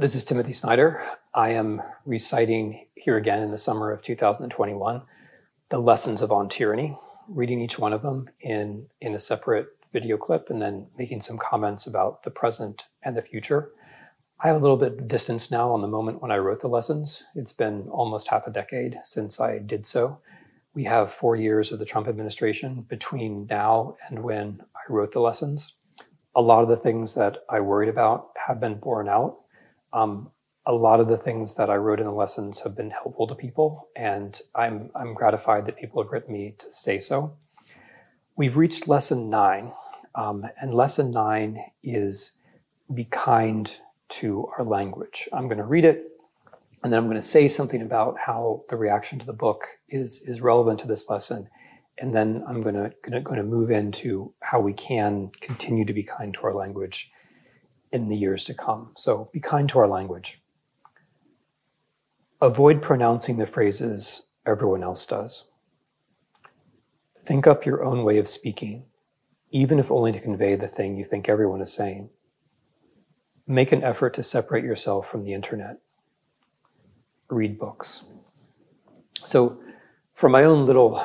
This is Timothy Snyder. I am reciting here again in the summer of 2021 the lessons of On Tyranny, reading each one of them in, in a separate video clip and then making some comments about the present and the future. I have a little bit of distance now on the moment when I wrote the lessons. It's been almost half a decade since I did so. We have four years of the Trump administration between now and when I wrote the lessons. A lot of the things that I worried about have been borne out. Um, a lot of the things that I wrote in the lessons have been helpful to people, and I'm, I'm gratified that people have written me to say so. We've reached lesson nine, um, and lesson nine is be kind to our language. I'm going to read it, and then I'm going to say something about how the reaction to the book is, is relevant to this lesson. And then I'm going to, going to, going to move into how we can continue to be kind to our language in the years to come. So be kind to our language. Avoid pronouncing the phrases everyone else does. Think up your own way of speaking, even if only to convey the thing you think everyone is saying. Make an effort to separate yourself from the internet. Read books. So, from my own little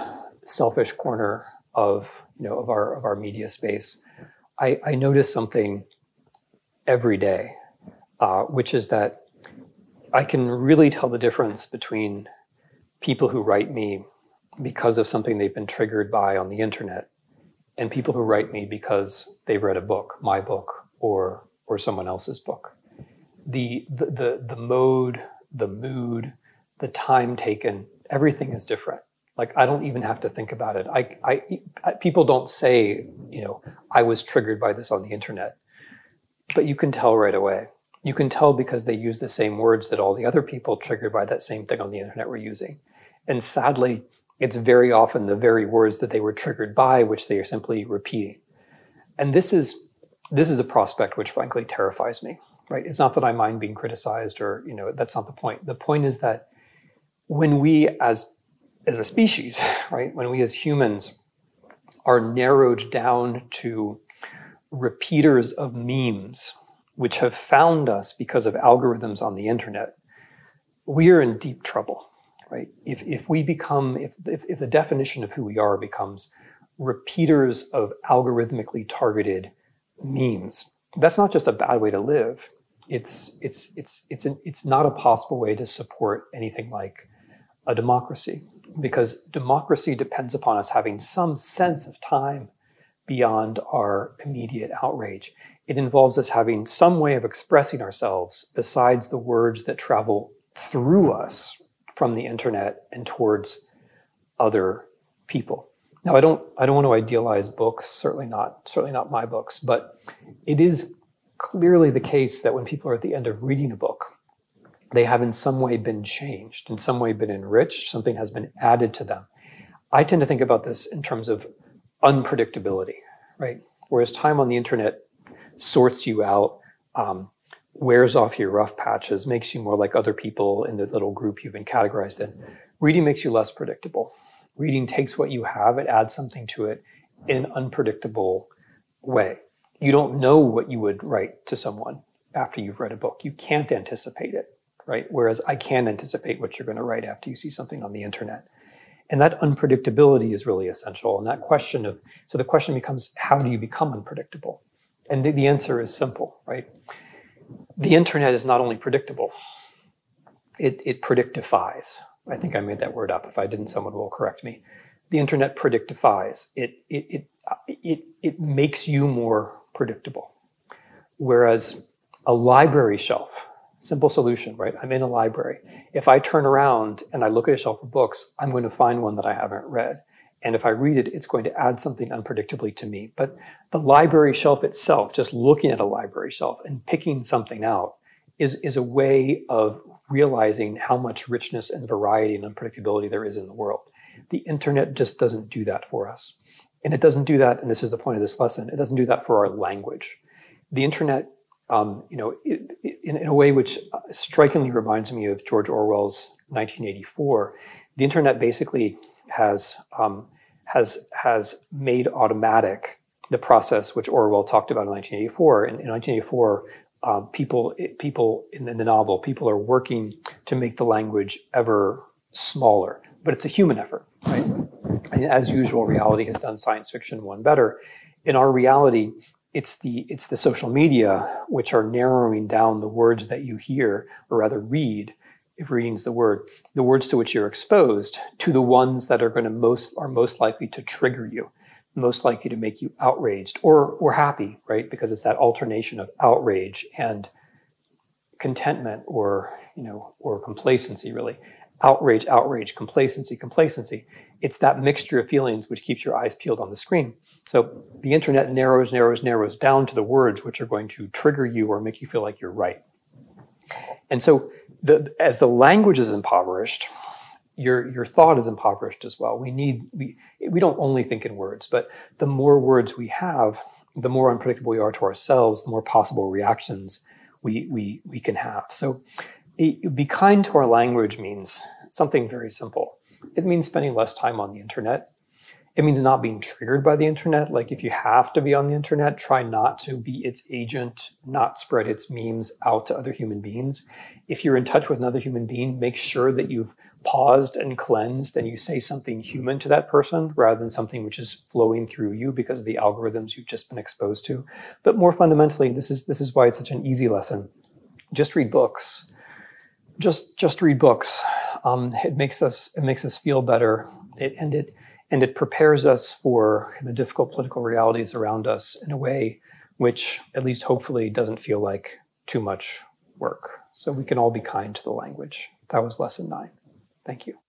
selfish corner of you know of our of our media space, I, I notice something every day, uh, which is that I can really tell the difference between people who write me because of something they've been triggered by on the internet and people who write me because they've read a book, my book, or or someone else's book. The the the, the mode, the mood, the time taken, everything is different. Like I don't even have to think about it. I, I, I people don't say, you know, I was triggered by this on the internet but you can tell right away. You can tell because they use the same words that all the other people triggered by that same thing on the internet were using. And sadly, it's very often the very words that they were triggered by, which they are simply repeating. And this is this is a prospect which frankly terrifies me. Right? It's not that I mind being criticized or, you know, that's not the point. The point is that when we as as a species, right, when we as humans are narrowed down to repeaters of memes, which have found us because of algorithms on the internet, we are in deep trouble, right? If, if we become, if, if, if the definition of who we are becomes repeaters of algorithmically targeted memes, that's not just a bad way to live. It's, it's, it's, it's, an, it's not a possible way to support anything like a democracy because democracy depends upon us having some sense of time beyond our immediate outrage. It involves us having some way of expressing ourselves besides the words that travel through us from the internet and towards other people. Now, I don't, I don't want to idealize books, certainly not, certainly not my books, but it is clearly the case that when people are at the end of reading a book, they have in some way been changed, in some way been enriched, something has been added to them. I tend to think about this in terms of unpredictability, right? Whereas time on the internet sorts you out, um, wears off your rough patches, makes you more like other people in the little group you've been categorized in. Reading makes you less predictable. Reading takes what you have, it adds something to it in an unpredictable way. You don't know what you would write to someone after you've read a book. You can't anticipate it, right? Whereas I can anticipate what you're going to write after you see something on the internet. And that unpredictability is really essential. And that question of, so the question becomes, how do you become unpredictable? And the, the answer is simple, right? The internet is not only predictable, it, it predictifies. I think I made that word up. If I didn't, someone will correct me. The internet predictifies. It, it, it, it, it makes you more predictable. Whereas a library shelf Simple solution, right? I'm in a library. If I turn around and I look at a shelf of books, I'm going to find one that I haven't read. And if I read it, it's going to add something unpredictably to me. But the library shelf itself, just looking at a library shelf and picking something out, is, is a way of realizing how much richness and variety and unpredictability there is in the world. The internet just doesn't do that for us. And it doesn't do that, and this is the point of this lesson, it doesn't do that for our language. The internet um, you know, in, in, a way which strikingly reminds me of George Orwell's 1984. The internet basically has um, has has made automatic the process which Orwell talked about in 1984. In, in 1984, um, people people in the novel people are working to make the language ever smaller, but it's a human effort, right? And as usual, reality has done science fiction one better. In our reality, it's the it's the social media which are narrowing down the words that you hear, or rather read, if reading's the word, the words to which you're exposed to the ones that are going to most are most likely to trigger you, most likely to make you outraged or or happy, right? Because it's that alternation of outrage and contentment or you know or complacency really outrage outrage complacency complacency it's that mixture of feelings which keeps your eyes peeled on the screen so the internet narrows narrows narrows down to the words which are going to trigger you or make you feel like you're right and so the, as the language is impoverished, your your thought is impoverished as well. We need we we don't only think in words, but the more words we have, the more unpredictable we are to ourselves, the more possible reactions we we we can have. So, be kind to our language means something very simple. It means spending less time on the internet. It means not being triggered by the internet. Like if you have to be on the internet, try not to be its agent, not spread its memes out to other human beings. If you're in touch with another human being, make sure that you've paused and cleansed and you say something human to that person rather than something which is flowing through you because of the algorithms you've just been exposed to. But more fundamentally, this is this is why it's such an easy lesson. Just read books. Just just read books. Um, it makes us it makes us feel better. It, and it and it prepares us for the difficult political realities around us in a way which, at least hopefully, doesn't feel like too much work. So we can all be kind to the language. That was lesson nine. Thank you.